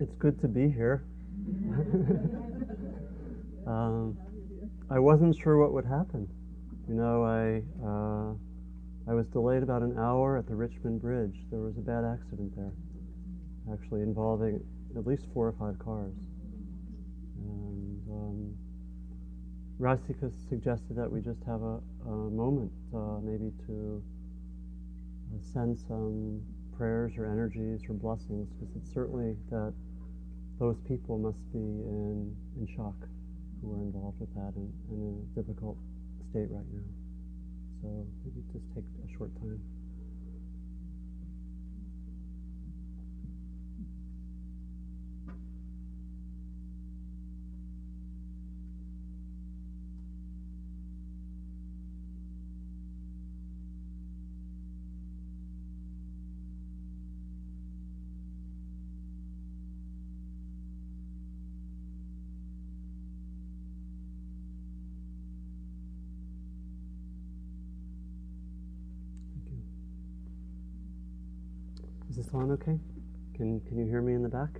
It's good to be here. um, I wasn't sure what would happen. You know, I uh, I was delayed about an hour at the Richmond Bridge. There was a bad accident there, actually involving at least four or five cars. And um, Rasika suggested that we just have a, a moment, uh, maybe to uh, send some prayers or energies or blessings, because it's certainly that those people must be in, in shock who are involved with that and, and in a difficult state right now. So maybe just take a short time. This okay? Can, can you hear me in the back?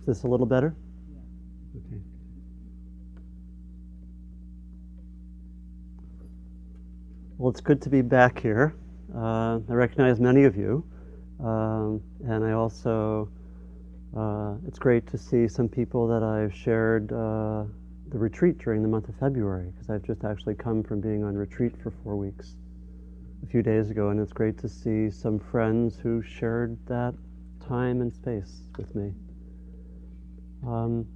Is this a little better? Okay. Well, it's good to be back here. Uh, I recognize many of you, um, and I also, uh, it's great to see some people that I've shared uh, the retreat during the month of February, because I've just actually come from being on retreat for four weeks a few days ago, and it's great to see some friends who shared that time and space with me. Um,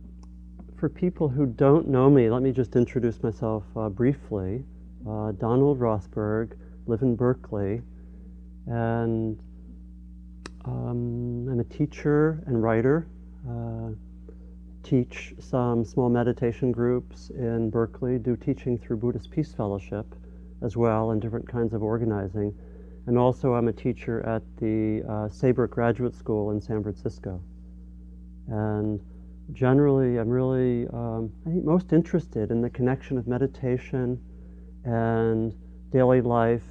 for people who don't know me, let me just introduce myself uh, briefly. Uh, Donald Rothberg live in Berkeley, and um, I'm a teacher and writer. Uh, teach some small meditation groups in Berkeley, do teaching through Buddhist Peace Fellowship as well, and different kinds of organizing. And also, I'm a teacher at the uh, Saybrook Graduate School in San Francisco. And generally, I'm really, um, I think, most interested in the connection of meditation and daily life,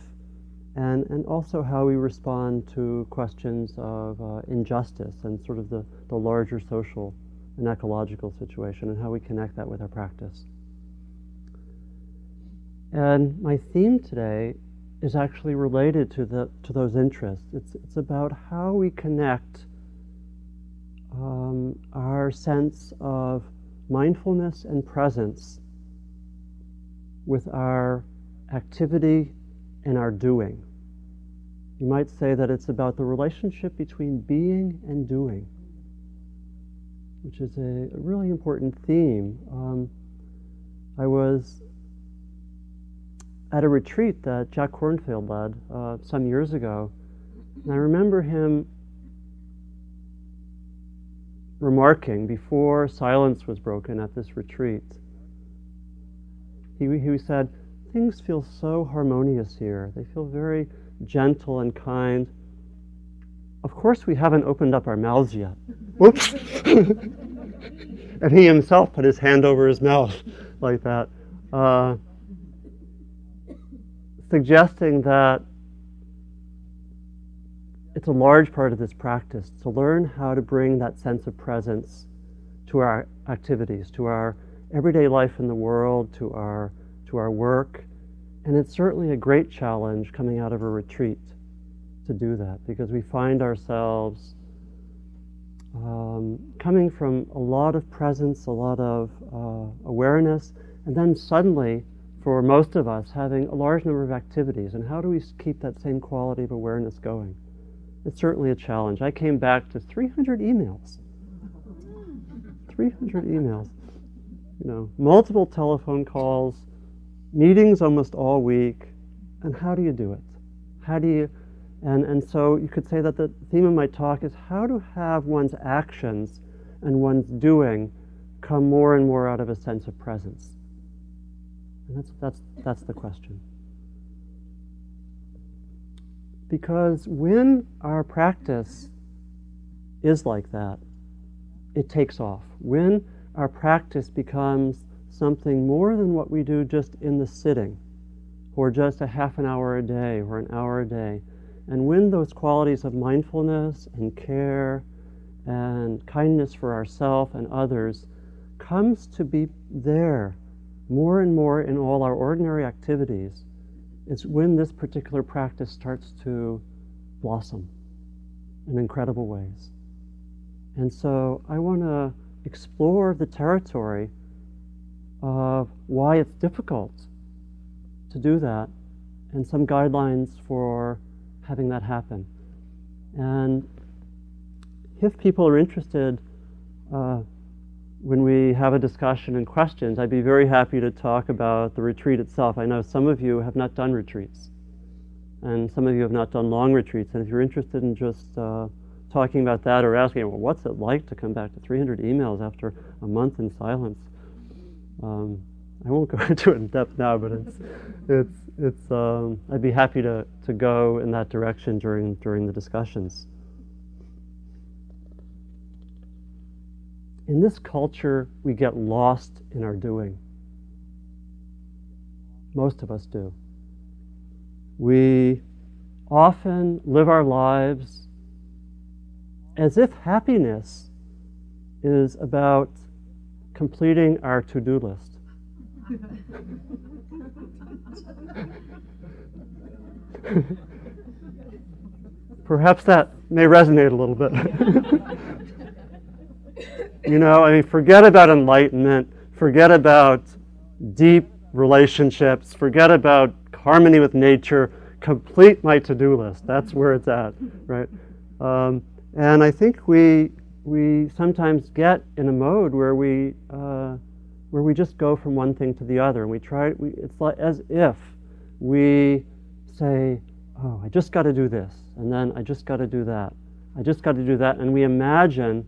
and, and also how we respond to questions of uh, injustice and sort of the, the larger social and ecological situation, and how we connect that with our practice. And my theme today is actually related to, the, to those interests. It's, it's about how we connect um, our sense of mindfulness and presence with our activity and our doing. You might say that it's about the relationship between being and doing, which is a, really important theme. Um, I was at a retreat that Jack Kornfield led uh, some years ago, and I remember him remarking before silence was broken at this retreat. He, he said, Things feel so harmonious here. They feel very gentle and kind. Of course, we haven't opened up our mouths yet. Whoops! and he himself put his hand over his mouth like that, uh, suggesting that it's a large part of this practice to learn how to bring that sense of presence to our activities, to our everyday life in the world, to our to our work. And it's certainly a great challenge coming out of a retreat to do that because we find ourselves um, coming from a lot of presence, a lot of uh, awareness, and then suddenly, for most of us, having a large number of activities. And how do we keep that same quality of awareness going? It's certainly a challenge. I came back to 300 emails. 300 emails. You know, multiple telephone calls, meetings almost all week. And how do you do it? How do you, and, and so you could say that the theme of my talk is how to have one's actions and one's doing come more and more out of a sense of presence. And that's, that's, that's the question. Because when our practice is like that, it takes off. When our practice becomes something more than what we do just in the sitting, or just a half an hour a day, or an hour a day, and when those qualities of mindfulness and care and kindness for ourselves and others comes to be there more and more in all our ordinary activities, it's when this particular practice starts to blossom in incredible ways. And so I want to explore the territory of why it's difficult to do that and some guidelines for having that happen. And if people are interested, uh, when we have a discussion and questions, I'd be very happy to talk about the retreat itself. I know some of you have not done retreats, and some of you have not done long retreats. And if you're interested in just uh, talking about that or asking, well, what's it like to come back to 300 emails after a month in silence? Um, I won't go into it in depth now, but it's, it's, it's, um, I'd be happy to, to go in that direction during, during the discussions. In this culture, we get lost in our doing. Most of us do. We often live our lives as if happiness is about completing our to do list. Perhaps that may resonate a little bit. you know, I mean, forget about enlightenment, forget about deep relationships, forget about harmony with nature, complete my to do list. That's where it's at, right? Um, and I think we, we sometimes get in a mode where we, uh, where we just go from one thing to the other. And we try, we, it's like as if we say, oh, I just got to do this, and then I just got to do that. I just got to do that. And we imagine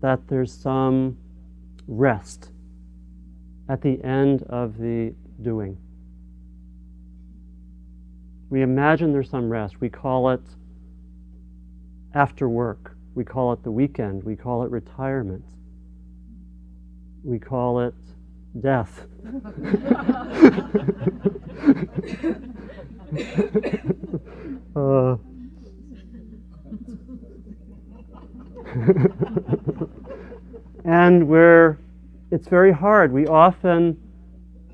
that there's some rest at the end of the doing. We imagine there's some rest. We call it after work. We call it the weekend. We call it retirement. We call it death. uh, and we're, it's very hard. We often,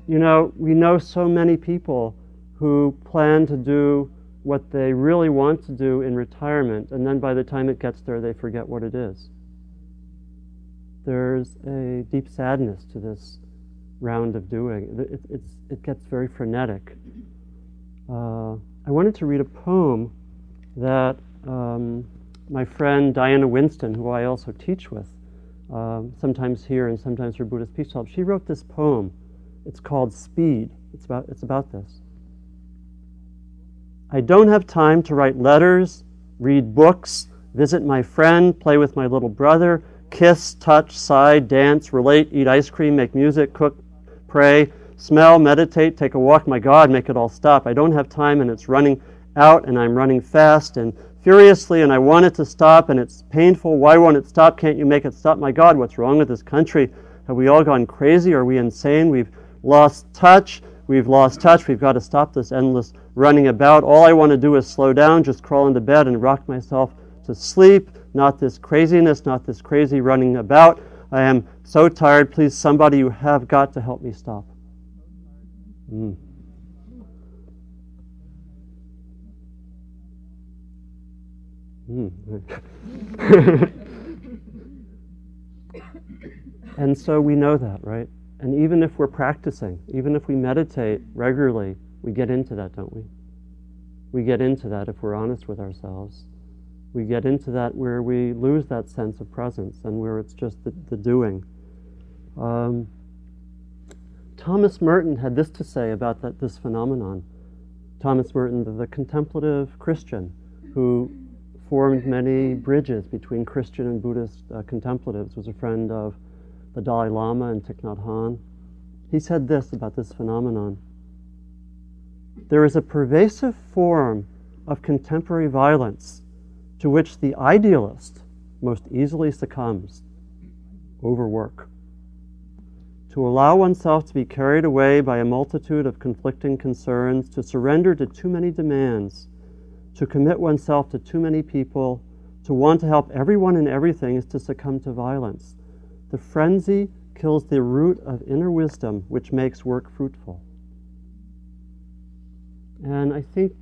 you know, we know so many people who plan to do what they really want to do in retirement, and then by the time it gets there, they forget what it is. There's a deep sadness to this round of doing. It, it, it gets very frenetic. Uh, I wanted to read a poem that um, my friend Diana Winston, who I also teach with, uh, sometimes here and sometimes for Buddhist Peace Fellowship, she wrote this poem. It's called Speed. It's about, it's about this. I don't have time to write letters, read books, visit my friend, play with my little brother, kiss, touch, sigh, dance, relate, eat ice cream, make music, cook, pray, smell, meditate, take a walk. My God, make it all stop. I don't have time and it's running out and I'm running fast and furiously and I want it to stop and it's painful. Why won't it stop? Can't you make it stop? My God, what's wrong with this country? Have we all gone crazy? Are we insane? We've lost touch. We've lost touch. We've got to stop this endless running about. All I want to do is slow down, just crawl into bed and rock myself to sleep. Not this craziness, not this crazy running about. I am so tired. Please, somebody, you have got to help me stop. Mm. Mm. and so we know that, right? And even if we're practicing, even if we meditate regularly, we get into that, don't we? We get into that if we're honest with ourselves. We get into that where we lose that sense of presence and where it's just the, the doing. Um, Thomas Merton had this to say about that, this phenomenon. Thomas Merton, the, the contemplative Christian who formed many bridges between Christian and Buddhist uh, contemplatives, was a friend of the Dalai Lama and Thich Nhat Hanh. He said this about this phenomenon. There is a pervasive form of contemporary violence to which the idealist most easily succumbs overwork. To allow oneself to be carried away by a multitude of conflicting concerns, to surrender to too many demands, to commit oneself to too many people, to want to help everyone and everything is to succumb to violence. The frenzy kills the root of inner wisdom, which makes work fruitful. And I think,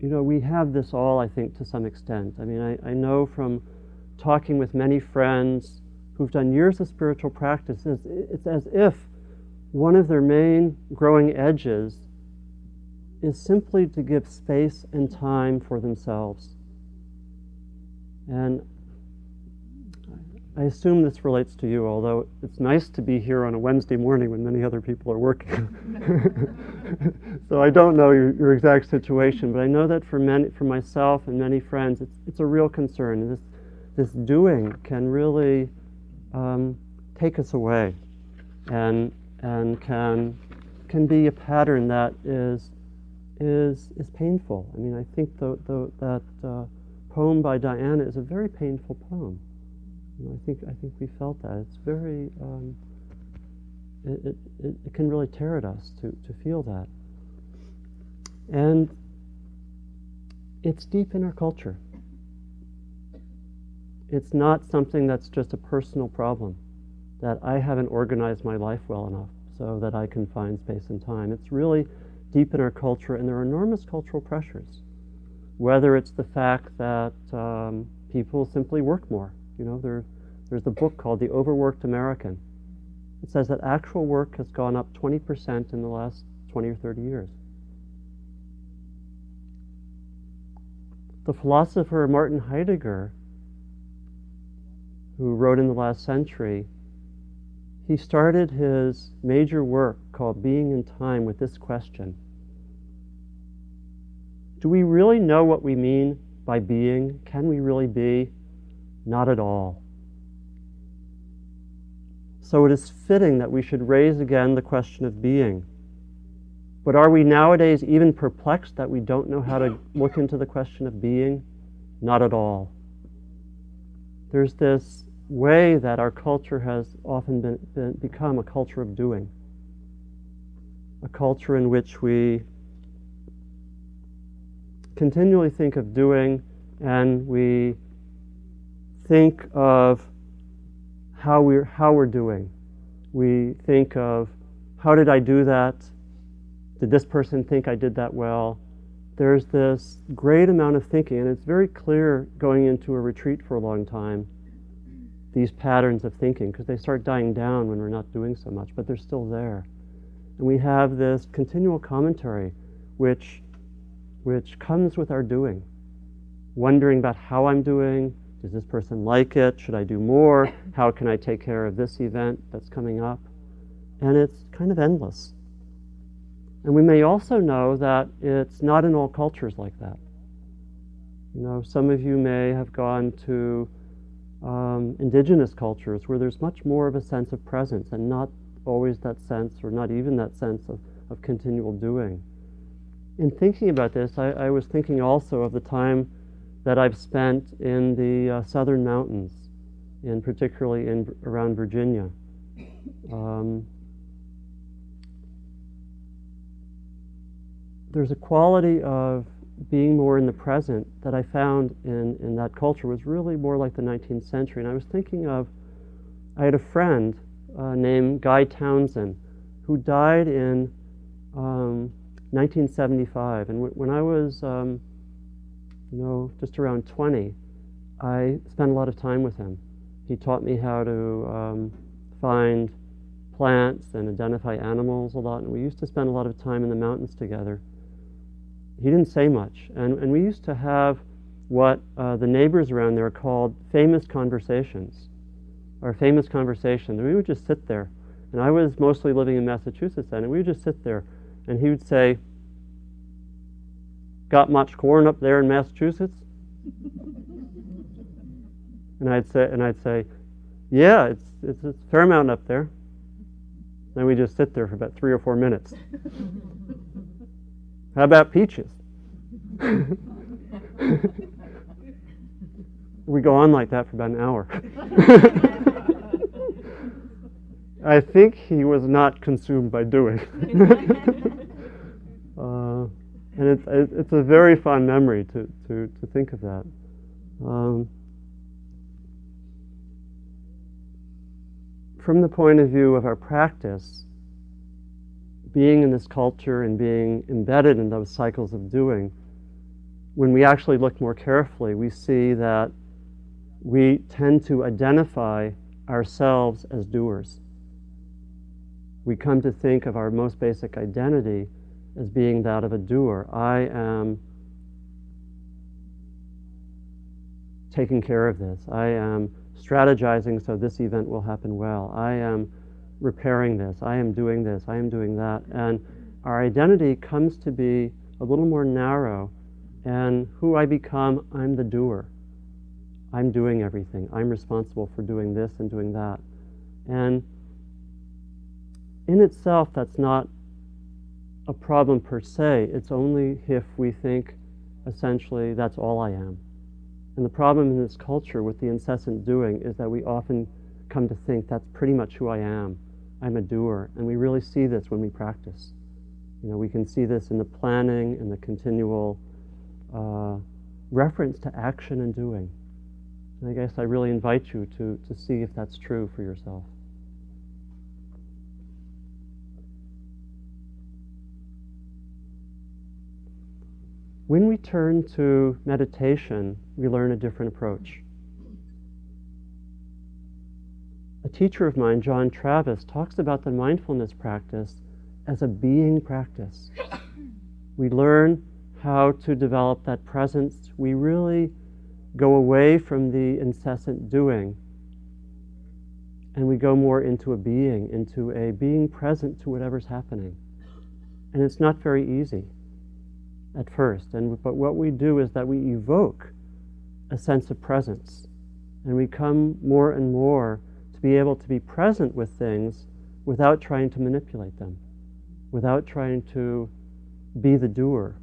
you know, we have this all, I think, to some extent. I mean, I, I know from talking with many friends who've done years of spiritual practices, it's as if one of their main growing edges is simply to give space and time for themselves. And I assume this relates to you, although it's nice to be here on a Wednesday morning when many other people are working. so I don't know your, your, exact situation, but I know that for many, for myself and many friends, it's, it's a real concern. This, this doing can really um, take us away, and and can can be a pattern that is is is painful. I mean, I think the, the, that uh, poem by Diana is a very painful poem. I think I think we felt that. It's very um, it, it, it can really tear at us to, to feel that. And it's deep in our culture. It's not something that's just a personal problem, that I haven't organized my life well enough so that I can find space and time. It's really deep in our culture, and there are enormous cultural pressures. Whether it's the fact that um, people simply work more, you know, there, there's a book called The Overworked American. It says that actual work has gone up 20% in the last 20 or 30 years. The philosopher Martin Heidegger, who wrote in the last century, he started his major work called Being and Time with this question Do we really know what we mean by being? Can we really be? Not at all. So it is fitting that we should raise again the question of being. But are we nowadays even perplexed that we don't know how to look into the question of being? Not at all. There's this way that our culture has often been, been, become a culture of doing, a culture in which we continually think of doing and we think of how we're, how we're doing. We think of how did I do that? Did this person think I did that well? There's this great amount of thinking, and it's very clear going into a retreat for a long time, these patterns of thinking, because they start dying down when we're not doing so much, but they're still there. And we have this continual commentary, which, which comes with our doing, wondering about how I'm doing, does this person like it? Should I do more? How can I take care of this event that's coming up? And it's kind of endless. And we may also know that it's not in all cultures like that. You know, some of you may have gone to um, indigenous cultures where there's much more of a sense of presence and not always that sense, or not even that sense of, of continual doing. In thinking about this, I, I was thinking also of the time that I've spent in the uh, southern mountains, and particularly in around Virginia. Um, there's a quality of being more in the present that I found in, in that culture was really more like the 19th century. And I was thinking of, I had a friend uh, named Guy Townsend who died in um, 1975. And w- when I was um, you know, just around 20, I spent a lot of time with him. He taught me how to um, find plants and identify animals a lot, and we used to spend a lot of time in the mountains together. He didn't say much, and, and we used to have what uh, the neighbors around there called famous conversations, or famous conversations. We would just sit there, and I was mostly living in Massachusetts then, and we would just sit there, and he would say, got much corn up there in Massachusetts? and I'd say, and I'd say, yeah, it's, it's, it's a fair amount up there. Then we just sit there for about three or four minutes. How about peaches? we go on like that for about an hour. I think he was not consumed by doing. uh, and it's, it's a very fond memory to, to, to think of that. Um, from the point of view of our practice, being in this culture and being embedded in those cycles of doing, when we actually look more carefully, we see that we tend to identify ourselves as doers. We come to think of our most basic identity as being that of a doer. I am taking care of this. I am strategizing so this event will happen well. I am repairing this. I am doing this. I am doing that. And our identity comes to be a little more narrow. And who I become, I'm the doer. I'm doing everything. I'm responsible for doing this and doing that. And in itself, that's not a problem per se. It's only if we think essentially that's all I am. And the problem in this culture with the incessant doing is that we often come to think that's pretty much who I am. I'm a doer. And we really see this when we practice. You know, we can see this in the planning and the continual uh, reference to action and doing. And I guess I really invite you to, to see if that's true for yourself. When we turn to meditation, we learn a different approach. A teacher of mine, John Travis, talks about the mindfulness practice as a being practice. We learn how to develop that presence. We really go away from the incessant doing and we go more into a being, into a being present to whatever's happening. And it's not very easy at first. And, but what we do is that we evoke a sense of presence. And we come more and more to be able to be present with things without trying to manipulate them, without trying to be the doer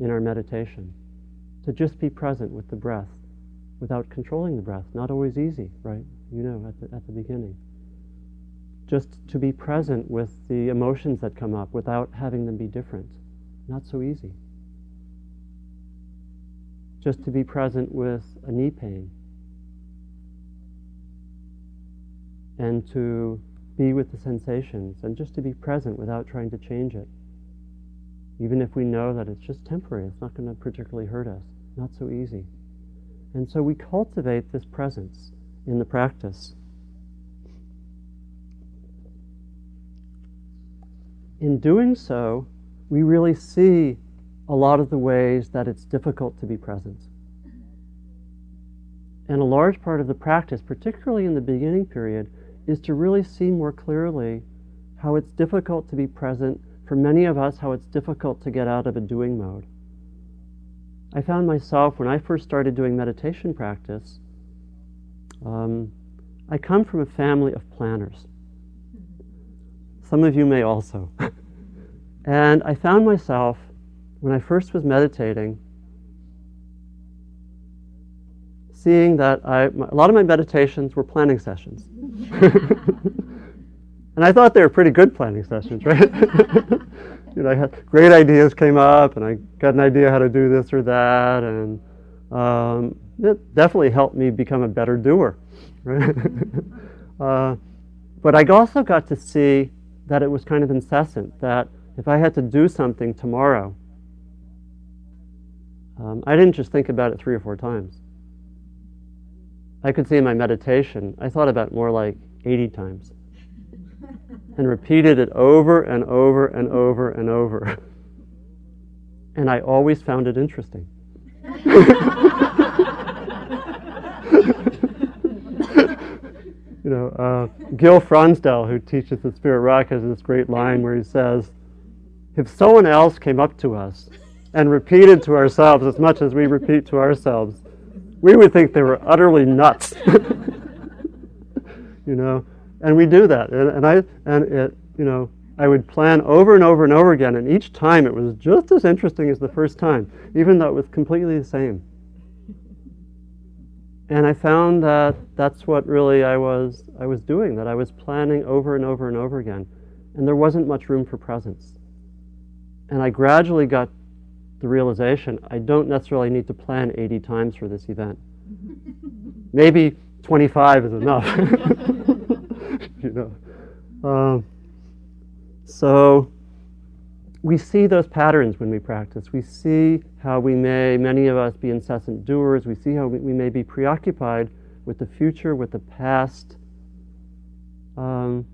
in our meditation. To just be present with the breath without controlling the breath. Not always easy, right? You know, at the, at the beginning. Just to be present with the emotions that come up without having them be different not so easy. Just to be present with a knee pain and to be with the sensations and just to be present without trying to change it. Even if we know that it's just temporary, it's not going to particularly hurt us. Not so easy. And so we cultivate this presence in the practice. In doing so, we really see a lot of the ways that it's difficult to be present. And a large part of the practice, particularly in the beginning period, is to really see more clearly how it's difficult to be present. For many of us, how it's difficult to get out of a doing mode. I found myself, when I first started doing meditation practice, um, I come from a family of planners. Some of you may also. And I found myself, when I first was meditating, seeing that I, a lot of my meditations were planning sessions. and I thought they were pretty good planning sessions, right? you know, I had great ideas came up, and I got an idea how to do this or that, and um, it definitely helped me become a better doer. Right? uh, but I also got to see that it was kind of incessant, that if I had to do something tomorrow, um, I didn't just think about it three or four times. I could see in my meditation, I thought about it more like 80 times and repeated it over and over and over and over. And I always found it interesting. you know, uh, Gil Fronsdal, who teaches the Spirit Rock, has this great line where he says, if someone else came up to us and repeated to ourselves as much as we repeat to ourselves, we would think they were utterly nuts. you know, and we do that, and, and I and it, you know, I would plan over and over and over again, and each time it was just as interesting as the first time, even though it was completely the same. And I found that that's what really I was I was doing, that I was planning over and over and over again. And there wasn't much room for presence. And I gradually got the realization I don't necessarily need to plan 80 times for this event. Maybe 25 is enough. you know. Um, so we see those patterns when we practice. We see how we may, many of us, be incessant doers. We see how we, we may be preoccupied with the future, with the past. Um,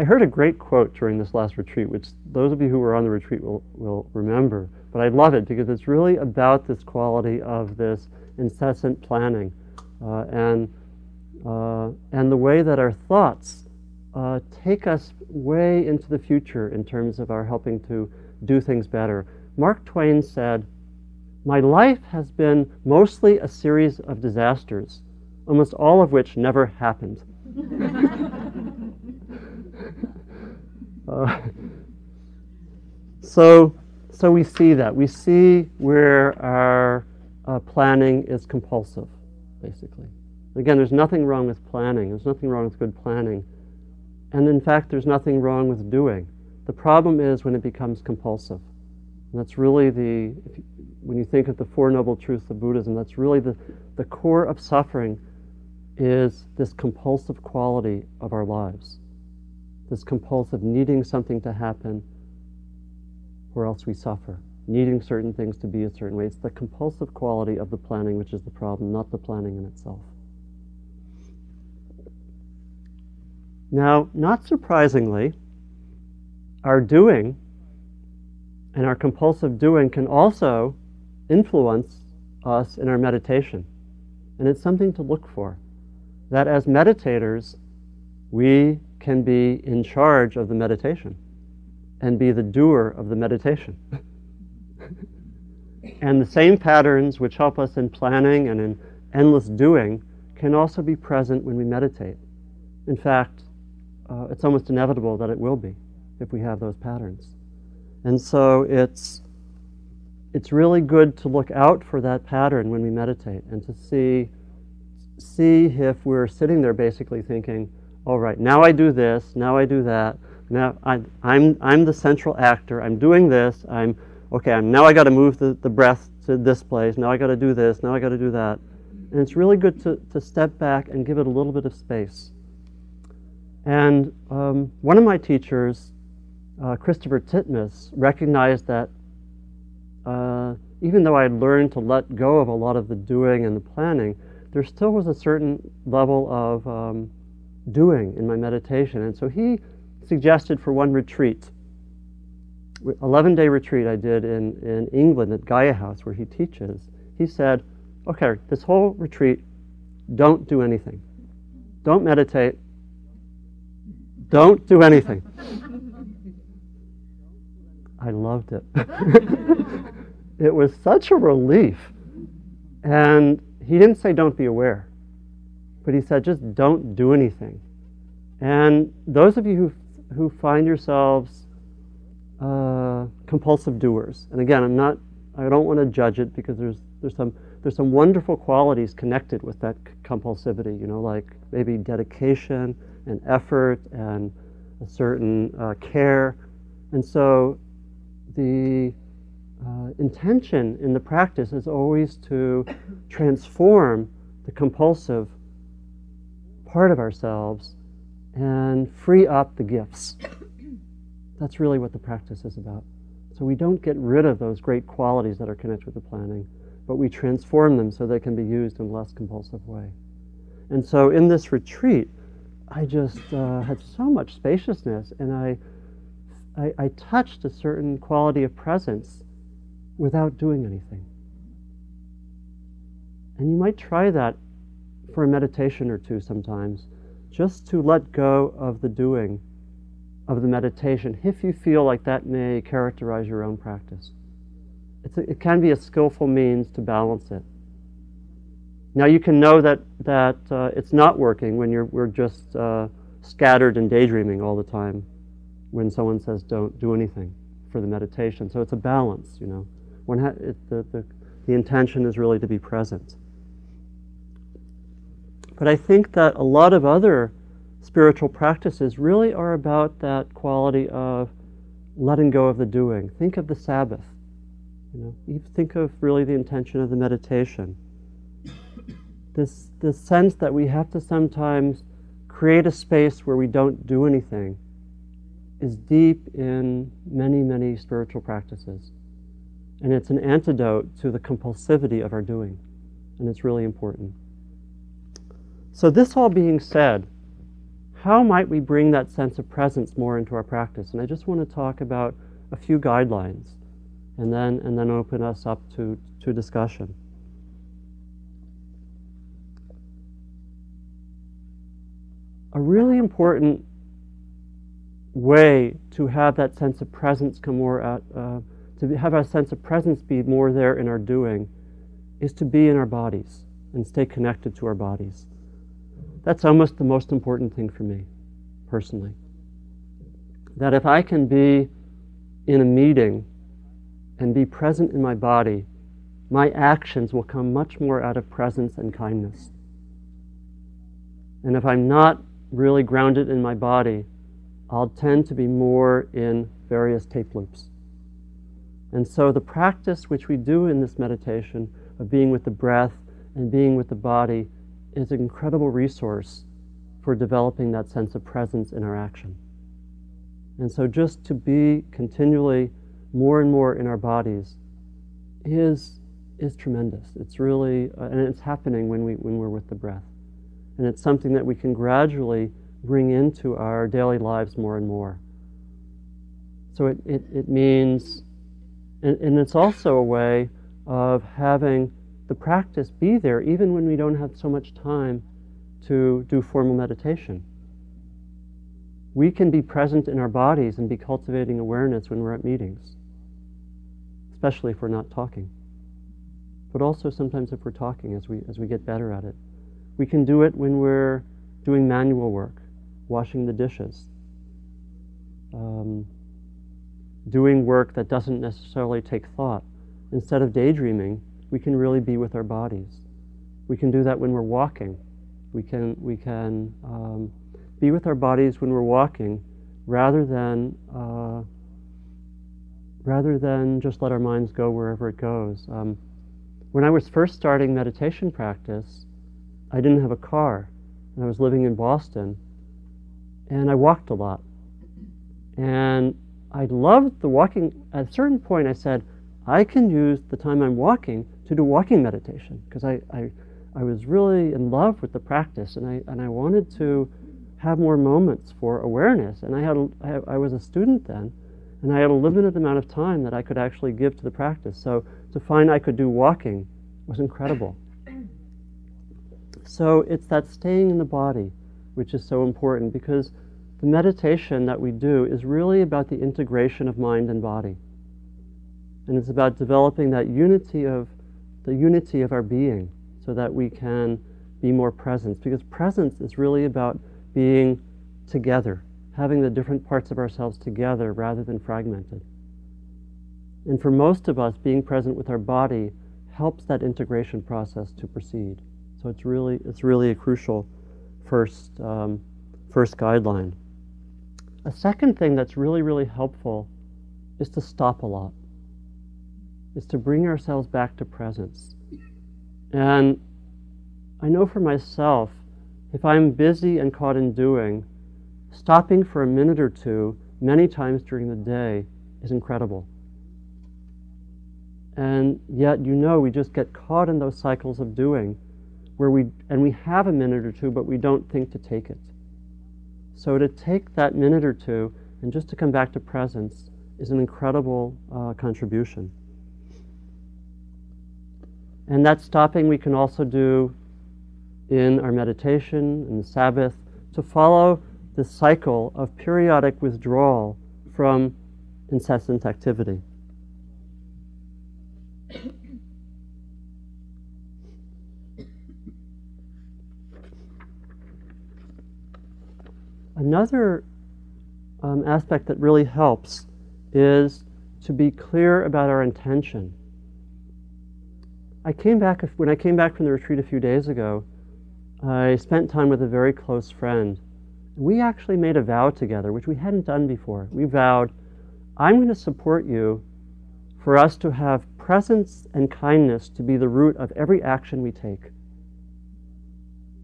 I heard a great quote during this last retreat, which those of you who were on the retreat will, will remember. But I love it because it's really about this quality of this incessant planning uh, and, uh, and the way that our thoughts uh, take us way into the future in terms of our helping to do things better. Mark Twain said, My life has been mostly a series of disasters, almost all of which never happened. uh, so, so we see that. We see where our uh, planning is compulsive, basically. Again, there's nothing wrong with planning. There's nothing wrong with good planning. And in fact, there's nothing wrong with doing. The problem is when it becomes compulsive. And that's really the, you, when you think of the Four Noble Truths of Buddhism, that's really the, the core of suffering is this compulsive quality of our lives. This compulsive needing something to happen or else we suffer. Needing certain things to be a certain way. It's the compulsive quality of the planning which is the problem, not the planning in itself. Now, not surprisingly, our doing and our compulsive doing can also influence us in our meditation. And it's something to look for. That as meditators, we can be in charge of the meditation and be the doer of the meditation. and the same patterns which help us in planning and in endless doing can also be present when we meditate. In fact, uh, it's almost inevitable that it will be if we have those patterns. And so it's, it's really good to look out for that pattern when we meditate and to see, see if we're sitting there basically thinking, all right, now I do this, now I do that, now I, am I'm, I'm the central actor, I'm doing this, I'm, okay, I'm, now I got to move the, the breath to this place, now I got to do this, now I got to do that. And it's really good to, to step back and give it a little bit of space. And um, one of my teachers, uh, Christopher Titmuss, recognized that uh, even though I had learned to let go of a lot of the doing and the planning, there still was a certain level of um, doing in my meditation. And so he suggested for one retreat, 11 day retreat I did in, in England at Gaia House where he teaches. He said, okay, this whole retreat, don't do anything. Don't meditate, don't do anything. I loved it. it was such a relief. And he didn't say don't be aware, but he said just don't do anything. And those of you who, who find yourselves uh, compulsive doers, and again, I'm not, I don't want to judge it because there's, there's, some, there's some wonderful qualities connected with that compulsivity, you know, like maybe dedication, and effort and a certain uh, care. And so the uh, intention in the practice is always to transform the compulsive part of ourselves and free up the gifts. That's really what the practice is about. So we don't get rid of those great qualities that are connected with the planning, but we transform them so they can be used in a less compulsive way. And so in this retreat, I just uh, had so much spaciousness, and I, I, I touched a certain quality of presence without doing anything. And you might try that for a meditation or two sometimes, just to let go of the doing of the meditation, if you feel like that may characterize your own practice. A, it can be a skillful means to balance it. Now you can know that, that uh, it's not working when you're, we're just uh, scattered and daydreaming all the time. when someone says don't do anything for the meditation. So it's a balance, you know. One ha- it, the, the, the intention is really to be present. But I think that a lot of other spiritual practices really are about that quality of letting go of the doing. Think of the Sabbath. You know, you think of really the intention of the meditation. This, this sense that we have to sometimes create a space where we don't do anything is deep in many, many spiritual practices. And it's an antidote to the compulsivity of our doing. And it's really important. So, this all being said, how might we bring that sense of presence more into our practice? And I just want to talk about a few guidelines and then, and then open us up to, to discussion. A really important way to have that sense of presence come more out, uh, to have our sense of presence be more there in our doing, is to be in our bodies and stay connected to our bodies. That's almost the most important thing for me, personally. That if I can be in a meeting and be present in my body, my actions will come much more out of presence and kindness. And if I'm not really grounded in my body, I'll tend to be more in various tape loops. And so the practice which we do in this meditation of being with the breath and being with the body is an incredible resource for developing that sense of presence in our action. And so just to be continually more and more in our bodies is, is tremendous. It's really, uh, and it's happening when, we, when we're with the breath. And it's something that we can gradually bring into our daily lives more and more. So it, it, it means, and, and it's also a way of having the practice be there even when we don't have so much time to do formal meditation. We can be present in our bodies and be cultivating awareness when we're at meetings, especially if we're not talking. But also sometimes if we're talking as we, as we get better at it. We can do it when we're doing manual work washing the dishes, um, doing work that doesn't necessarily take thought. Instead of daydreaming, we can really be with our bodies. We can do that when we're walking. We can, we can um, be with our bodies when we're walking rather than, uh, rather than just let our minds go wherever it goes. Um, when I was first starting meditation practice, I didn't have a car, and I was living in Boston and I walked a lot. And I loved the walking. At a certain point, I said, I can use the time I'm walking to do walking meditation because I, I, I was really in love with the practice and I, and I wanted to have more moments for awareness. And I, had, I, I was a student then, and I had a limited amount of time that I could actually give to the practice. So to find I could do walking was incredible. So it's that staying in the body which is so important because the meditation that we do is really about the integration of mind and body. And it's about developing that unity of the unity of our being so that we can be more present. Because presence is really about being together, having the different parts of ourselves together rather than fragmented. And for most of us, being present with our body helps that integration process to proceed. So it's really, it's really a crucial first, um, first guideline. A second thing that's really, really helpful is to stop a lot, is to bring ourselves back to presence. And I know for myself, if I'm busy and caught in doing, stopping for a minute or two many times during the day is incredible. And yet, you know, we just get caught in those cycles of doing where we, and we have a minute or two, but we don't think to take it. So to take that minute or two and just to come back to presence is an incredible uh, contribution. And that stopping we can also do in our meditation, and the Sabbath, to follow the cycle of periodic withdrawal from incessant activity. Another um, aspect that really helps is to be clear about our intention. I came back, when I came back from the retreat a few days ago, I spent time with a very close friend. We actually made a vow together, which we hadn't done before. We vowed, I'm going to support you for us to have presence and kindness to be the root of every action we take.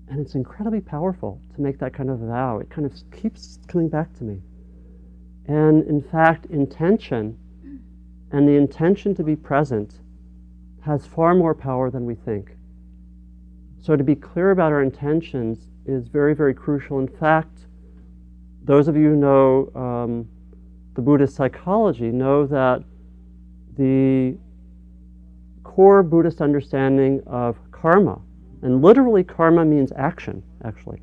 And it's incredibly powerful to make that kind of vow. It kind of keeps coming back to me. And in fact, intention and the intention to be present has far more power than we think. So, to be clear about our intentions is very, very crucial. In fact, those of you who know um, the Buddhist psychology know that the core Buddhist understanding of karma, and literally karma means action, actually.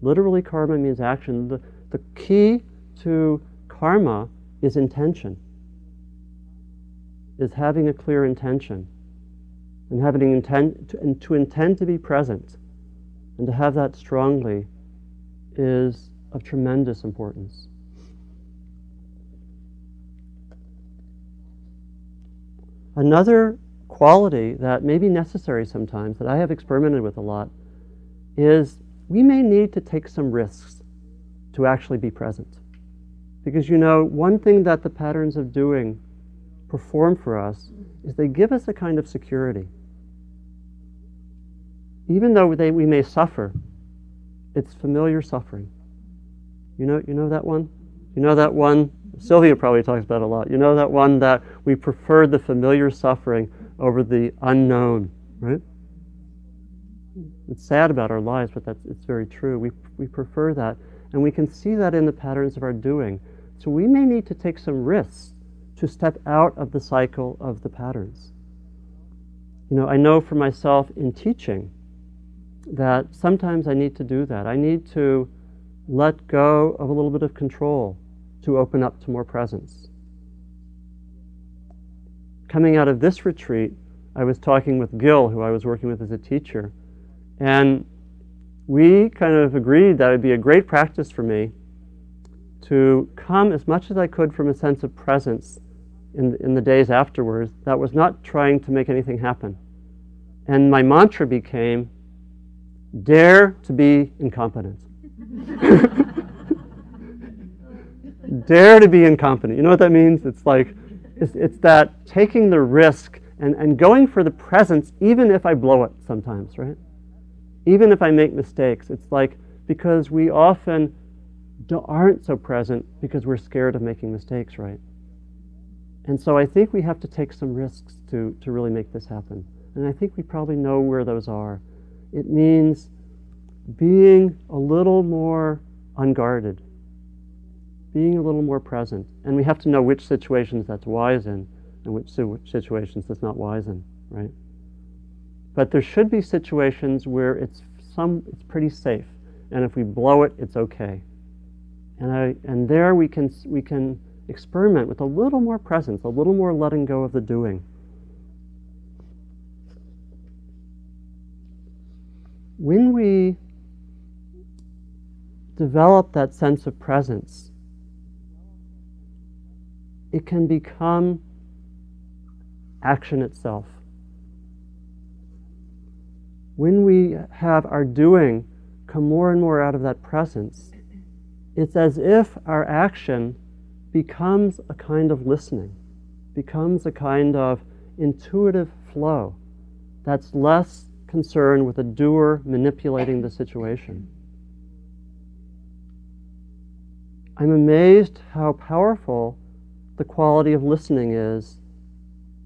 Literally, karma means action. The, the key to karma is intention, is having a clear intention, and having intent to, and to intend to be present, and to have that strongly is of tremendous importance. Another quality that may be necessary sometimes, that I have experimented with a lot, is we may need to take some risks to actually be present. Because you know, one thing that the patterns of doing perform for us is they give us a kind of security. Even though they, we may suffer, it's familiar suffering. You know, you know that one? You know that one Sylvia probably talks about a lot. You know that one that we prefer the familiar suffering over the unknown, right? It's sad about our lives, but that's it's very true. We we prefer that, and we can see that in the patterns of our doing. So we may need to take some risks to step out of the cycle of the patterns. You know, I know for myself in teaching that sometimes I need to do that. I need to let go of a little bit of control to open up to more presence. Coming out of this retreat, I was talking with Gil, who I was working with as a teacher, and we kind of agreed that it would be a great practice for me to come as much as I could from a sense of presence in, in the days afterwards that was not trying to make anything happen. And my mantra became dare to be incompetent. dare to be incompetent. You know what that means? It's like, it's, it's that taking the risk and, and going for the presence, even if I blow it sometimes, right? Even if I make mistakes. It's like, because we often aren't so present because we're scared of making mistakes, right? And so I think we have to take some risks to, to really make this happen. And I think we probably know where those are. It means being a little more unguarded, being a little more present. And we have to know which situations that's wise in and which situations that's not wise in, right? But there should be situations where it's some it's pretty safe. And if we blow it, it's okay. And I and there we can we can experiment with a little more presence, a little more letting go of the doing. When we develop that sense of presence, it can become action itself. When we have our doing come more and more out of that presence, it's as if our action becomes a kind of listening, becomes a kind of intuitive flow that's less concerned with a doer manipulating the situation. I'm amazed how powerful the quality of listening is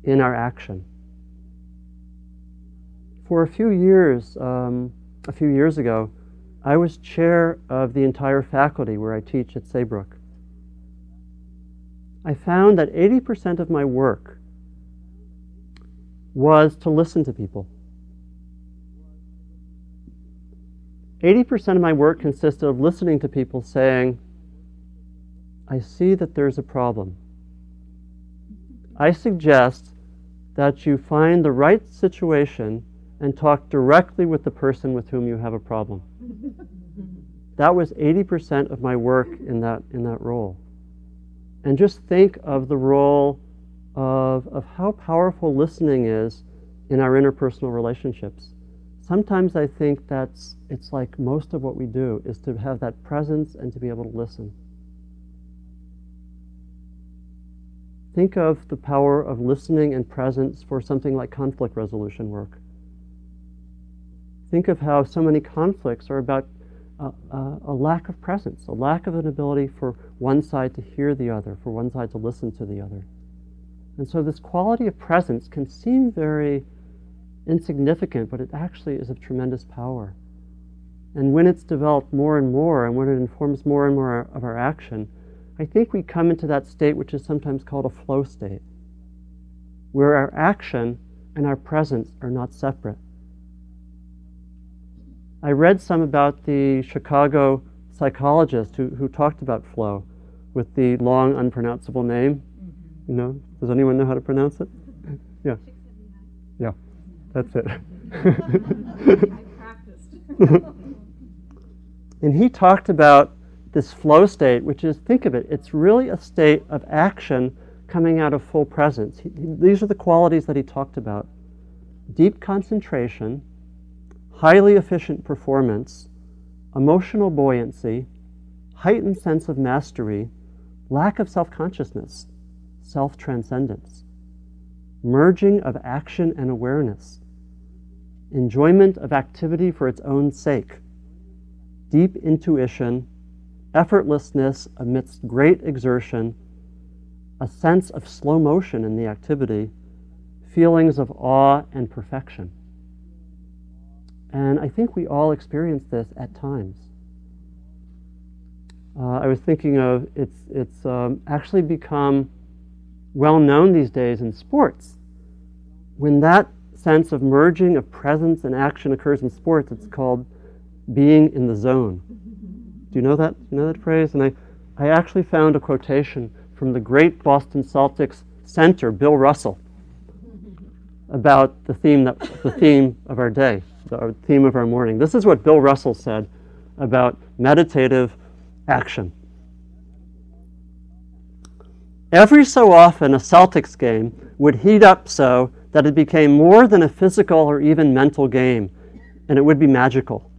in our action. For a few years, um, a few years ago, I was chair of the entire faculty where I teach at Saybrook. I found that 80% of my work was to listen to people. 80% of my work consisted of listening to people saying, I see that there's a problem. I suggest that you find the right situation and talk directly with the person with whom you have a problem. That was 80% of my work in that, in that role. And just think of the role of, of how powerful listening is in our interpersonal relationships. Sometimes I think that's it's like most of what we do is to have that presence and to be able to listen. Think of the power of listening and presence for something like conflict resolution work. Think of how so many conflicts are about a, a, a, lack of presence, a lack of an ability for one side to hear the other, for one side to listen to the other. And so, this quality of presence can seem very insignificant, but it actually is of tremendous power. And when it's developed more and more, and when it informs more and more of our action, I think we come into that state which is sometimes called a flow state, where our action and our presence are not separate. I read some about the Chicago psychologist who, who talked about flow with the long, unpronounceable name. Mm-hmm. You know, does anyone know how to pronounce it? Yeah. Yeah, that's it. and he talked about this flow state, which is, think of it, it's really a state of action coming out of full presence. He, these are the qualities that he talked about deep concentration, highly efficient performance, emotional buoyancy, heightened sense of mastery, lack of self consciousness, self transcendence, merging of action and awareness, enjoyment of activity for its own sake, deep intuition effortlessness amidst great exertion, a sense of slow motion in the activity, feelings of awe and perfection. And I think we all experience this at times. Uh, I was thinking of it's, it's um, actually become well known these days in sports. When that sense of merging of presence and action occurs in sports, it's called being in the zone. Do you know that? You know that phrase? And I, I actually found a quotation from the great Boston Celtics center, Bill Russell, about the theme, that, the theme of our day, the theme of our morning. This is what Bill Russell said about meditative action. Every so often, a Celtics game would heat up so that it became more than a physical or even mental game, and it would be magical.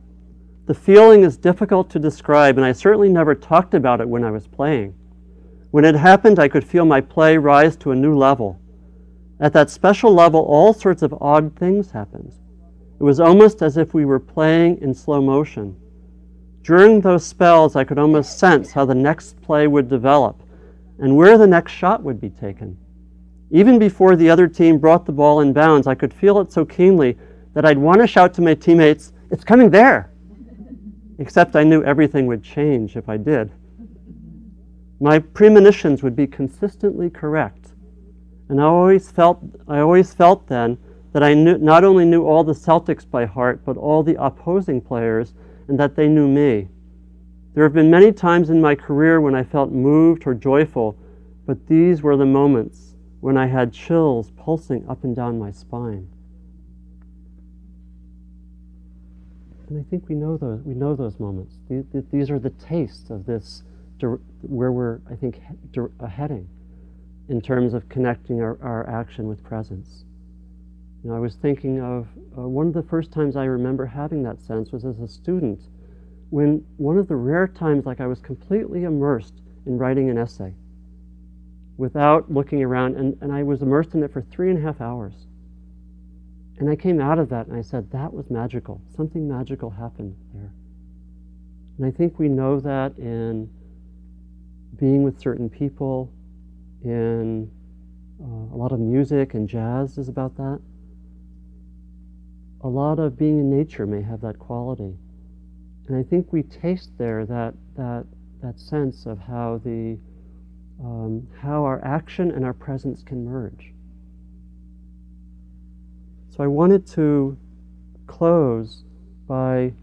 The feeling is difficult to describe, and I certainly never talked about it when I was playing. When it happened, I could feel my play rise to a new level. At that special level, all sorts of odd things happened. It was almost as if we were playing in slow motion. During those spells, I could almost sense how the next play would develop and where the next shot would be taken. Even before the other team brought the ball in bounds, I could feel it so keenly that I'd want to shout to my teammates, It's coming there! except I knew everything would change if I did. My premonitions would be consistently correct. And I always felt, I always felt then that I knew, not only knew all the Celtics by heart, but all the opposing players, and that they knew me. There have been many times in my career when I felt moved or joyful, but these were the moments when I had chills pulsing up and down my spine. And I think we know those, we know those moments. These, are the tastes of this, where we're, I think, heading in terms of connecting our, our action with presence. You know, I was thinking of uh, one of the first times I remember having that sense was as a student, when one of the rare times like I was completely immersed in writing an essay without looking around, and, and I was immersed in it for three and a half hours. And I came out of that and I said, that was magical. Something magical happened there. And I think we know that in being with certain people, in uh, a lot of music and jazz is about that. A lot of being in nature may have that quality. And I think we taste there that, that, that sense of how, the, um, how our action and our presence can merge. So I wanted to close by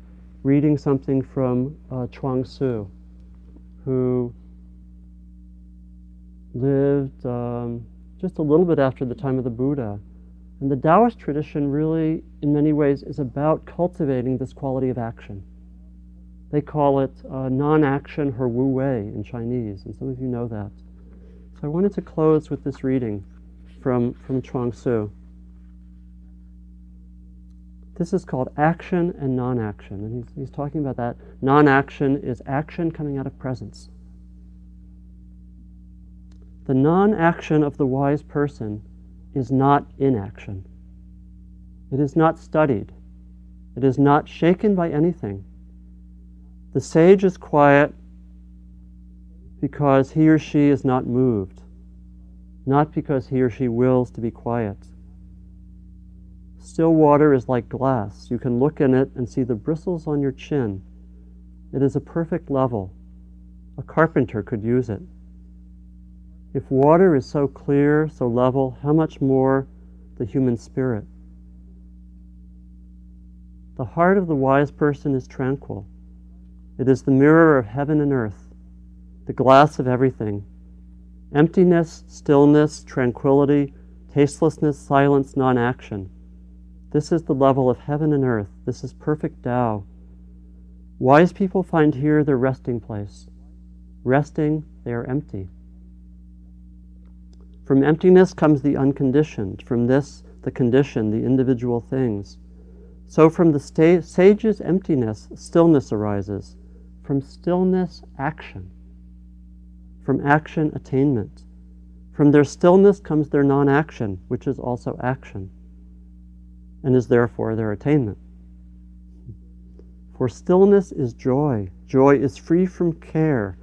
reading something from uh, Chuang Tzu, who lived um, just a little bit after the time of the Buddha. And the Taoist tradition really, in many ways, is about cultivating this quality of action. They call it uh, non action her wu wei in Chinese, and some of you know that. So I wanted to close with this reading from, from Chuang Tzu. This is called action and non action, and he's, he's talking about that. Non action is action coming out of presence. The non action of the wise person is not inaction. It is not studied. It is not shaken by anything. The sage is quiet because he or she is not moved, not because he or she wills to be quiet. Still water is like glass. You can look in it and see the bristles on your chin. It is a perfect level. A carpenter could use it. If water is so clear, so level, how much more the human spirit? The heart of the wise person is tranquil. It is the mirror of heaven and earth, the glass of everything. Emptiness, stillness, tranquility, tastelessness, silence, non action. This is the level of heaven and earth. This is perfect Tao. Wise people find here their resting place. Resting, they are empty. From emptiness comes the unconditioned. From this, the conditioned, the individual things. So from the sta- sage's emptiness, stillness arises. From stillness, action. From action, attainment. From their stillness comes their non action, which is also action, and is therefore their attainment. For stillness is joy. Joy is free from care,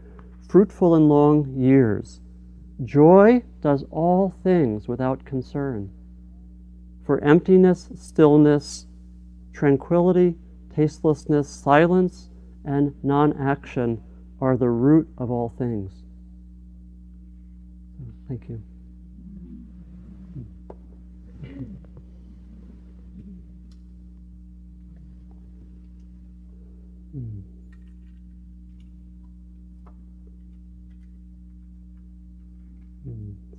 fruitful in long years. Joy does all things without concern. For emptiness, stillness, tranquility, tastelessness, silence, and non action are the root of all things. Thank you.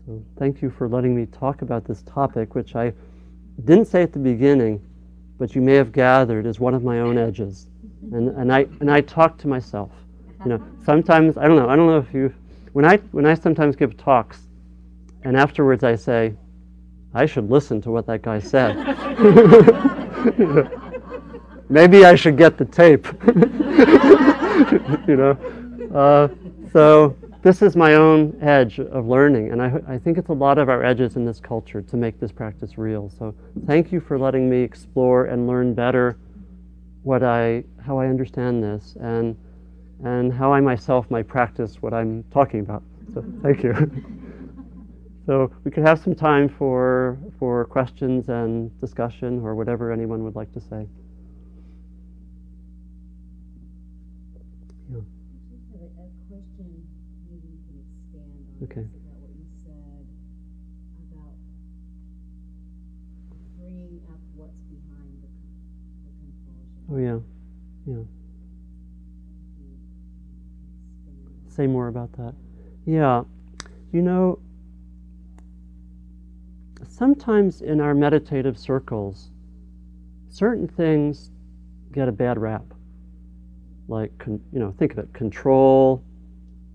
So, thank you for letting me talk about this topic, which I didn't say at the beginning, but you may have gathered is one of my own edges. And, and, I, and I talk to myself. You know, sometimes, I don't know, I don't know if you, when I, when I sometimes give talks, and afterwards I say, I should listen to what that guy said. Maybe I should get the tape. you know, uh, so this is my own edge of learning, and I, I think it's a lot of our edges in this culture to make this practice real. So thank you for letting me explore and learn better what I, how I understand this, and and how I myself might practice what I'm talking about. So thank you. so we could have some time for for questions and discussion or whatever anyone would like to say. Yeah. Okay. About what you said about bringing up what's behind the, the compulsion. Oh yeah, yeah. Say more about that. Yeah, you know, sometimes in our meditative circles, certain things get a bad rap. Like, con- you know, think of it: control,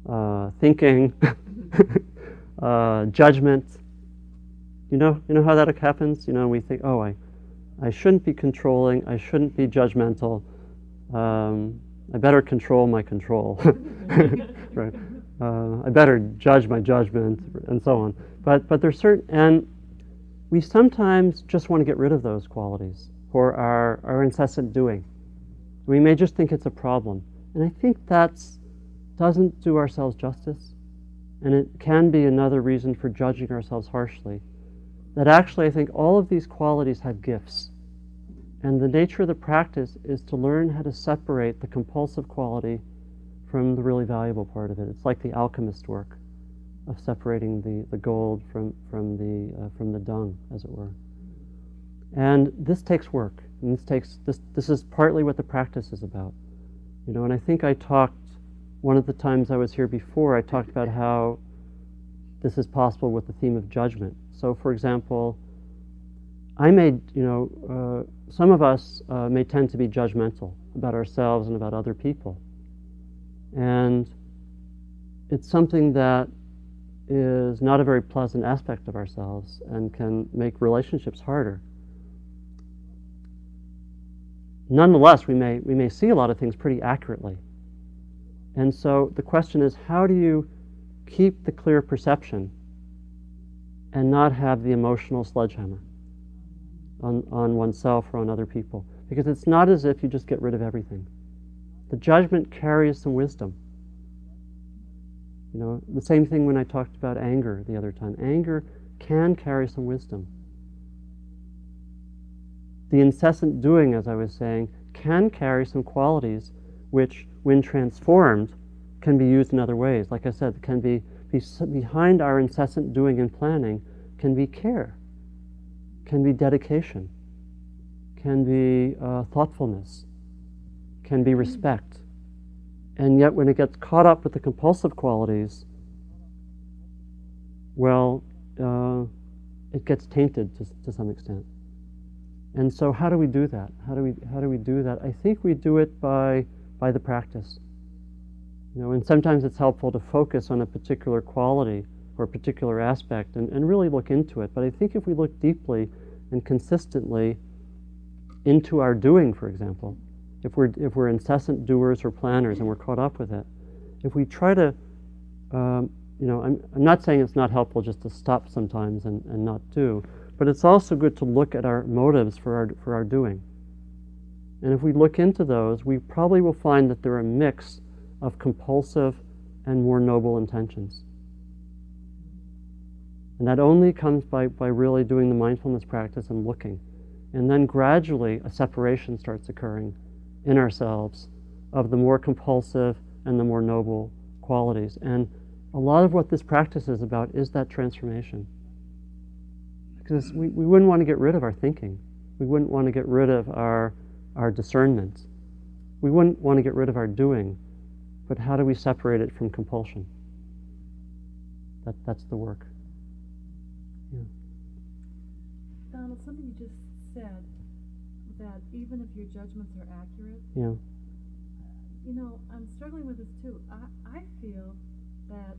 uh, thinking, uh, judgment. You know, you know how that happens. You know, we think, oh, I, I shouldn't be controlling. I shouldn't be judgmental. Um, I better control my control. right. Uh, I better judge my judgment, and so on. But but there's certain, and we sometimes just want to get rid of those qualities for our, our incessant doing. We may just think it's a problem, and I think that's doesn't do ourselves justice. And it can be another reason for judging ourselves harshly. That actually, I think all of these qualities have gifts. And the nature of the practice is to learn how to separate the compulsive quality from the really valuable part of it. It's like the alchemist work of separating the, the gold from, from, the, uh, from the dung, as it were. And this takes work. And this, takes, this, this is partly what the practice is about. You know, and I think I talked one of the times I was here before, I talked about how this is possible with the theme of judgment. So, for example, I may, you know, uh, some of us uh, may tend to be judgmental about ourselves and about other people. And it's something that is not a very pleasant aspect of ourselves and can make relationships harder. Nonetheless, we may, we may see a lot of things pretty accurately. And so the question is how do you keep the clear perception and not have the emotional sledgehammer on, on oneself or on other people? Because it's not as if you just get rid of everything. The judgment carries some wisdom. You know, the same thing when I talked about anger the other time. Anger can carry some wisdom. The incessant doing, as I was saying, can carry some qualities which, when transformed, can be used in other ways. Like I said, can be, be behind our incessant doing and planning can be care, can be dedication, can be uh, thoughtfulness, can be respect. And yet, when it gets caught up with the compulsive qualities, well, uh, it gets tainted to, to some extent. And so, how do we do that? How do we how do we do that? I think we do it by by the practice. You know, and sometimes it's helpful to focus on a particular quality or a particular aspect and, and really look into it. But I think if we look deeply and consistently into our doing, for example, if we're, if we're incessant doers or planners and we're caught up with it, if we try to, um, you know, I'm, I'm not saying it's not helpful just to stop sometimes and, and not do, but it's also good to look at our motives for our, for our doing. And if we look into those, we probably will find that they're a mix of compulsive and more noble intentions. And that only comes by, by really doing the mindfulness practice and looking. And then gradually a separation starts occurring in ourselves of the more compulsive and the more noble qualities. And a lot of what this practice is about is that transformation. Because we, we wouldn't want to get rid of our thinking. We wouldn't want to get rid of our, our discernment. We wouldn't want to get rid of our doing. But how do we separate it from compulsion? That, that's the work. Yeah. Donald, something you just said that even if your judgments are accurate, Yeah. you know, I'm struggling with this too. I, I feel that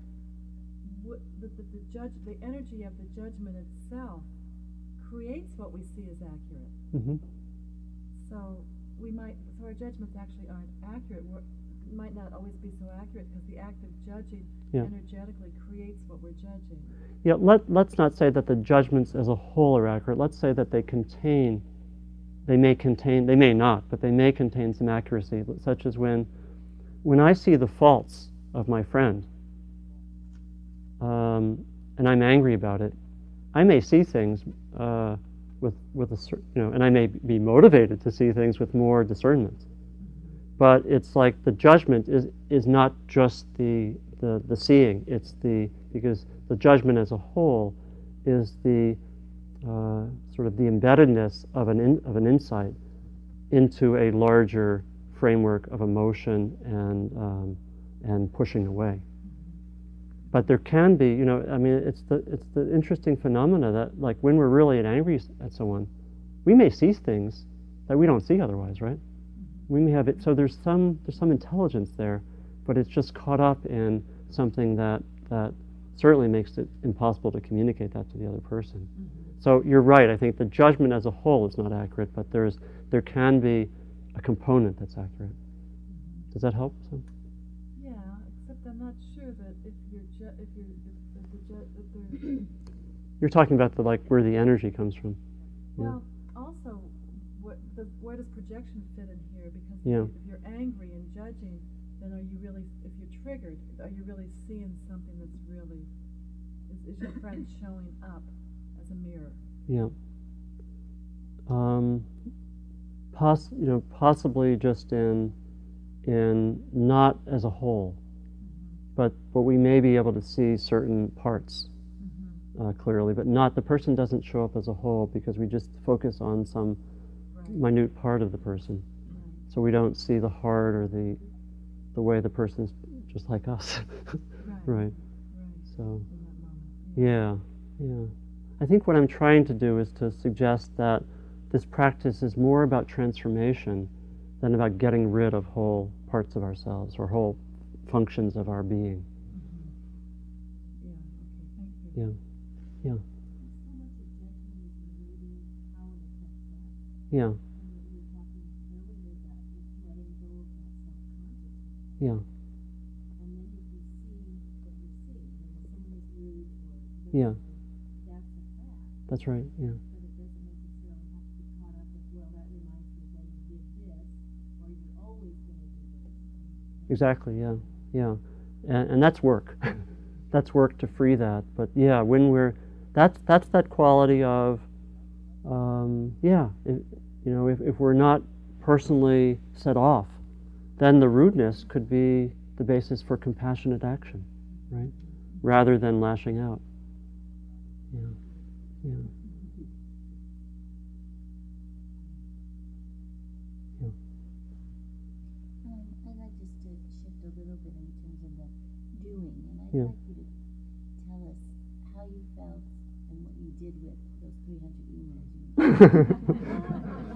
what, the, the, the judge, the energy of the judgment itself creates what we see as accurate. Mm-hmm. So we might, so our judgments actually aren't accurate. We're, might not always be so accurate because the act of judging Yeah. energetically creates what we're judging. Yeah, let, let's not say that the judgments as a whole are accurate. Let's say that they contain, they may contain, they may not, but they may contain some accuracy, such as when, when I see the faults of my friend um, and I'm angry about it, I may see things uh, with, with a certain, you know, and I may be motivated to see things with more discernment. But it's like the judgment is, is not just the, the, the seeing, it's the, because the judgment as a whole is the uh, sort of the embeddedness of an, in, of an insight into a larger framework of emotion and, um, and pushing away. But there can be, you know, I mean, it's the, it's the interesting phenomena that, like, when we're really angry at someone, we may see things that we don't see otherwise, right? We may have it, so there's some, there's some intelligence there, but it's just caught up in something that, that certainly makes it impossible to communicate that to the other person. Mm-hmm. So you're right. I think the judgment as a whole is not accurate, but there's there can be a component that's accurate. Does that help? Some? Yeah, except I'm not sure that if you're ju- if you're if, if the ju- if there's You're talking about the like where the energy comes from. Yeah. well also what the, where does projection fit in here because if Yeah. if you're angry and judging then are you really if you're triggered are you really seeing something that's really is, is your friend showing up as a mirror Yeah. Um, poss- you know, possibly just in in not as a whole, but but we may be able to see certain parts mm-hmm. uh, clearly, but not the person doesn't show up as a whole because we just focus on some right minute part of the person, so we don't see the heart or the the way the person's just like us, right right? right So. in that moment Yeah, yeah. I think what I'm trying to do is to suggest that this practice is more about transformation than about getting rid of whole parts of ourselves or whole functions of our being. Mm-hmm. Yeah, okay, thank you. Yeah, yeah, So or yeah. that's right. Yeah, exactly. Yeah, yeah, and, and that's work. that's work to free that. But yeah, when we're that's that's that quality of um, yeah. If, you know, if, if we're not personally set off, then the rudeness could be the basis for compassionate action, right? Rather than lashing out. Yeah, yeah. Um, I'd like just to shift a little bit in terms of the doing, and I'd Yeah. like you to tell us how you felt and what you did with those 300 emails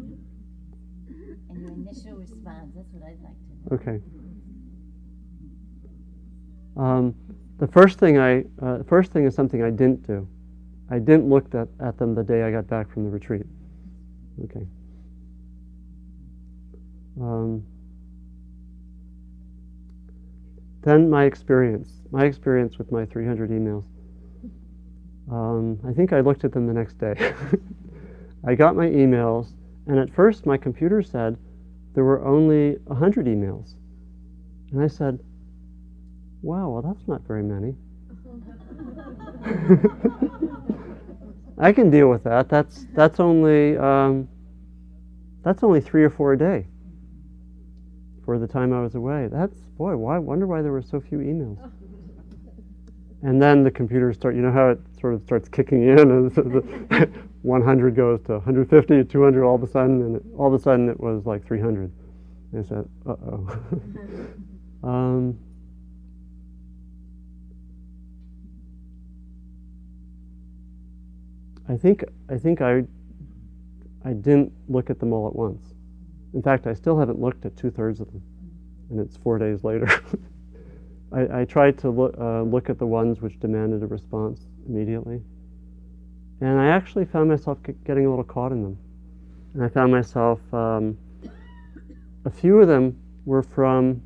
you and your initial response. That's what I'd like to know. Okay. Um, the first thing I uh, first thing is something I didn't do. I didn't look at, at them the day I got back from the retreat. Okay. Um, then my experience, my experience with my 300 emails. Um, I think I looked at them the next day. I got my emails, and at first my computer said there were only 100 emails. And I said, wow, well, that's not very many. I can deal with that. That's, that's, only, um, that's only three or four a day for the time I was away. That's, boy, why, wonder why there were so few emails. And then the computer start, you know how it sort of starts kicking in, 100 goes to 150, to 200 all of a sudden, and it, all of a sudden it was like 300. And I said, uh oh. um, I think I think I I didn't look at them all at once. In fact, I still haven't looked at two thirds of them, and it's four days later. I, I tried to look uh, look at the ones which demanded a response immediately, and I actually found myself getting a little caught in them, and I found myself. Um, a few of them were from.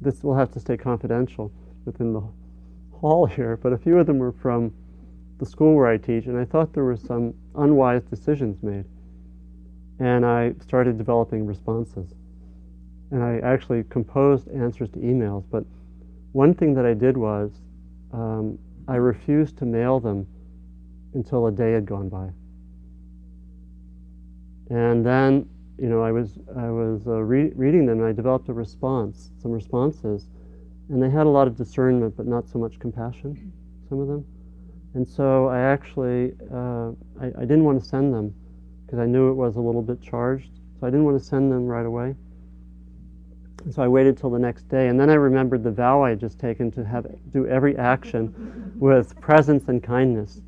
This will have to stay confidential within the hall here, but a few of them were from the school where I teach, and I thought there were some unwise decisions made. And I started developing responses. And I actually composed answers to emails, but one thing that I did was um, I refused to mail them until a day had gone by. And then, you know, I was, I was uh, re- reading them and I developed a response, some responses, and they had a lot of discernment, but not so much compassion, some of them. And so I actually, uh, I, I didn't want to send them because I knew it was a little bit charged. So I didn't want to send them right away. And so I waited till the next day, and then I remembered the vow I had just taken to have do every action with presence and kindness,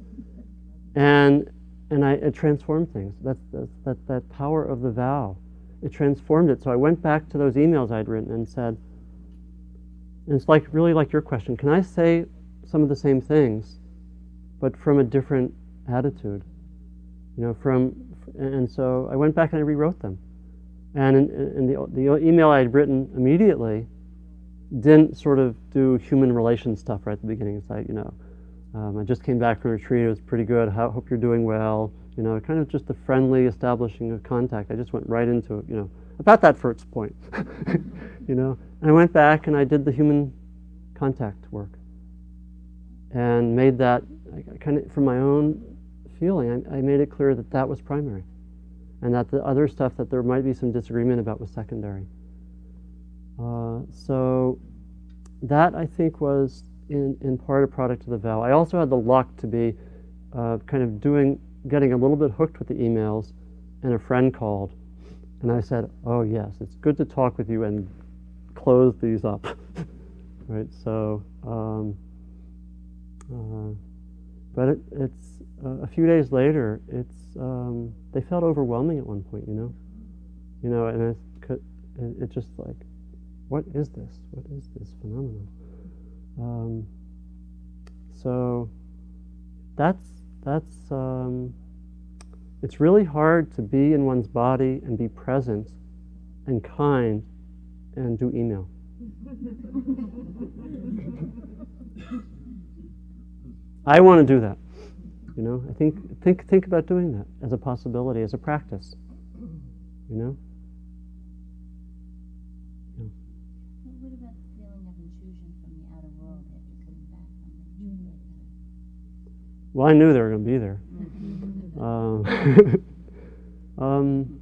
and and I it transformed things. That's, that that power of the vow. It transformed it. So I went back to those emails I'd written and said, and it's like really like your question. Can I say some of the same things? but from a different attitude. You know, from and so I went back and I rewrote them. And in, in the, the email I had written immediately didn't sort of do human relations stuff right at the beginning. It's like, you know, um, I just came back from retreat. It was pretty good. How, hope you're doing well. You know, kind of just a friendly establishing of contact. I just went right into it. You know, about that first point. you know, and I went back and I did the human contact work and made that I kind of from my own feeling. I, I made it clear that that was primary, and that the other stuff that there might be some disagreement about was secondary. Uh, so that I think was in, in part a product of the vow. I also had the luck to be uh, kind of doing, getting a little bit hooked with the emails, and a friend called, and I said, "Oh yes, it's good to talk with you and close these up." right. So. Um, uh, but it, it's uh, a few days later. It's um, they felt overwhelming at one point, you know, you know, and it, it, it just like what is this? What is this phenomenon? Um, so that's that's um, it's really hard to be in one's body and be present and kind and do email. I want to do that. You know, I think think think about doing that as a possibility, as a practice. You know. Well, I knew they were going to be there. Um, um,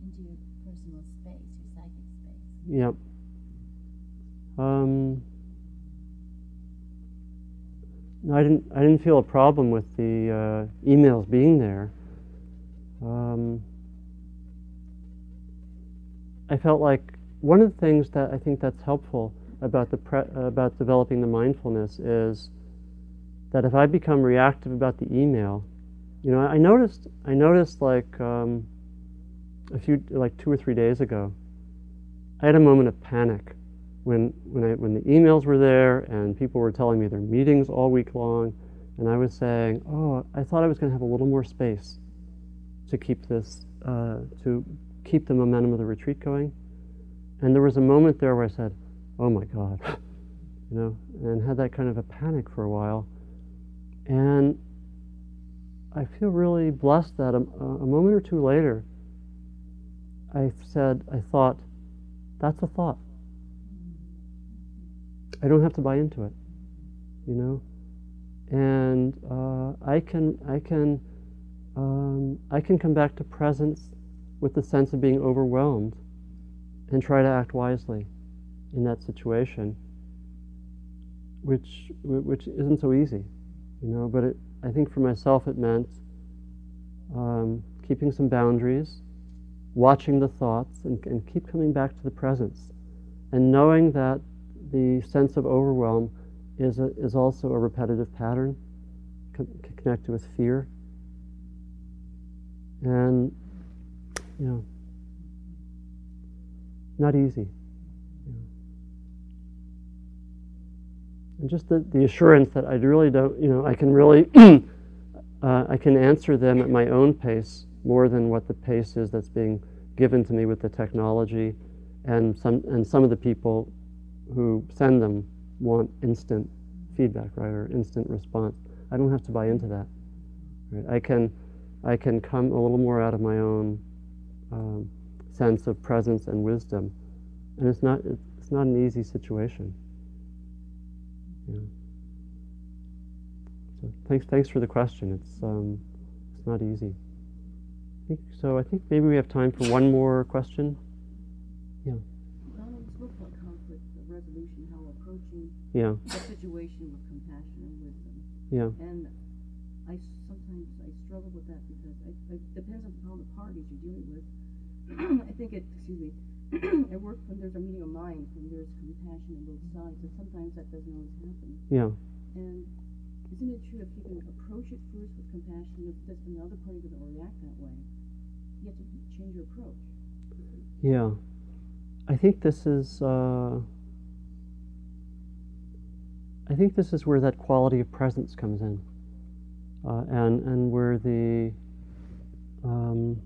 Into your personal space, your psychic space. Yep. Um, no, I didn't. I didn't feel a problem with the uh, emails being there. Um, I felt like one of the things that I think that's helpful about the pre- about developing the mindfulness is that if I become reactive about the email, you know, I noticed. I noticed like um, a few, like two or three days ago, I had a moment of panic when when I when the emails were there and people were telling me their meetings all week long, and I was saying, "Oh, I thought I was going to have a little more space to keep this uh, to keep the momentum of the retreat going." And there was a moment there where I said, "Oh my God," you know, and had that kind of a panic for a while, and I feel really blessed that a, a moment or two later, I said, I thought, that's a thought. I don't have to buy into it, you know, and uh, I can I can um, I can come back to presence with the sense of being overwhelmed, and try to act wisely in that situation, which which isn't so easy, you know. But it, I think for myself it meant um, keeping some boundaries, watching the thoughts, and, and keep coming back to the presence, and knowing that the sense of overwhelm is, a, is also a repetitive pattern con- connected with fear. And, you know, not easy. And just the, the assurance that I really don't, you know, I can really, uh, I can answer them at my own pace more than what the pace is that's being given to me with the technology and some, and some of the people who send them want instant feedback, right, or instant response. I don't have to buy into that. Right? I can, I can come a little more out of my own um, sense of presence and wisdom, and it's not, it's not an easy situation. Yeah. So thanks, thanks for the question. It's, um, it's not easy. I think, so I think maybe we have time for one more question. Yeah. Donald, you spoke about conflict resolution, how approaching Yeah. the situation with compassion and wisdom. Yeah. And I sometimes I struggle with that because I, it depends on how the parties you're dealing with. I think it, excuse me, at work when there's a meeting of minds, when there's compassion on both sides, and sometimes that doesn't always happen. Yeah. And isn't it true if you can approach it first with compassion, if this another party doesn't react that way, you have to change your approach. Yeah. I think this is. Uh, I think this is where that quality of presence comes in, uh, and and where the um,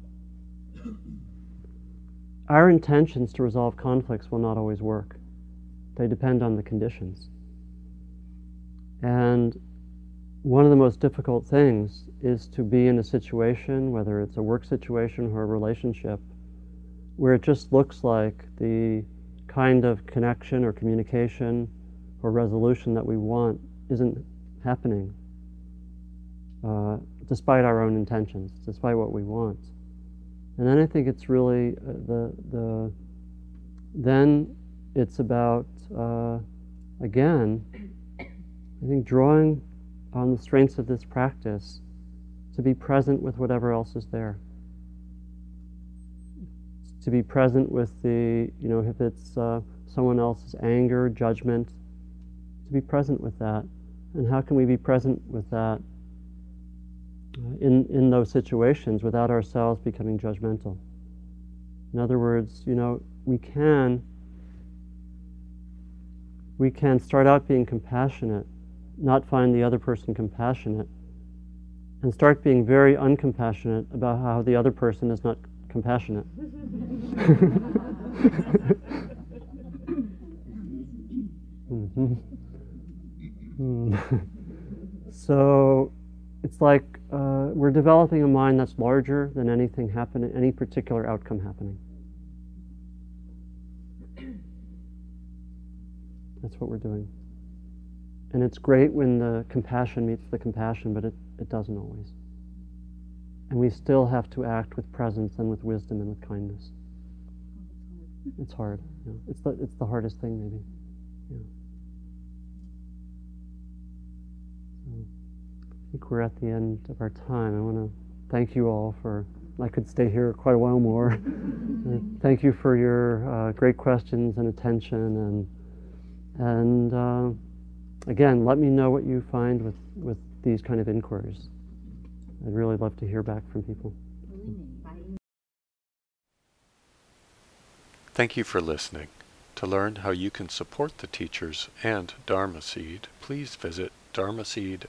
our intentions to resolve conflicts will not always work. They depend on the conditions. And one of the most difficult things is to be in a situation, whether it's a work situation or a relationship, where it just looks like the kind of connection or communication or resolution that we want isn't happening, uh, despite our own intentions, despite what we want. And then I think it's really uh, the the then it's about uh, again I think drawing on the strengths of this practice to be present with whatever else is there. To be present with the you know if it's uh, someone else's anger, judgment, to be present with that, and how can we be present with that in, in those situations without ourselves becoming judgmental. In other words, you know, we can we can start out being compassionate, not find the other person compassionate, and start being very uncompassionate about how the other person is not compassionate. Mhm. Mm. so it's like uh, we're developing a mind that's larger than anything happening, any particular outcome happening. That's what we're doing. And it's great when the compassion meets the compassion, but it, it doesn't always. And we still have to act with presence and with wisdom and with kindness. It's hard. It's the it's the hardest thing maybe. Yeah. So think we're at the end of our time. I want to thank you all for. I could stay here quite a while more. Uh, thank you for your uh, great questions and attention and and uh, again, let me know what you find with with these kind of inquiries. I'd really love to hear back from people. Thank you for listening. To learn how you can support the teachers and Dharma Seed, please visit dharmaseed.org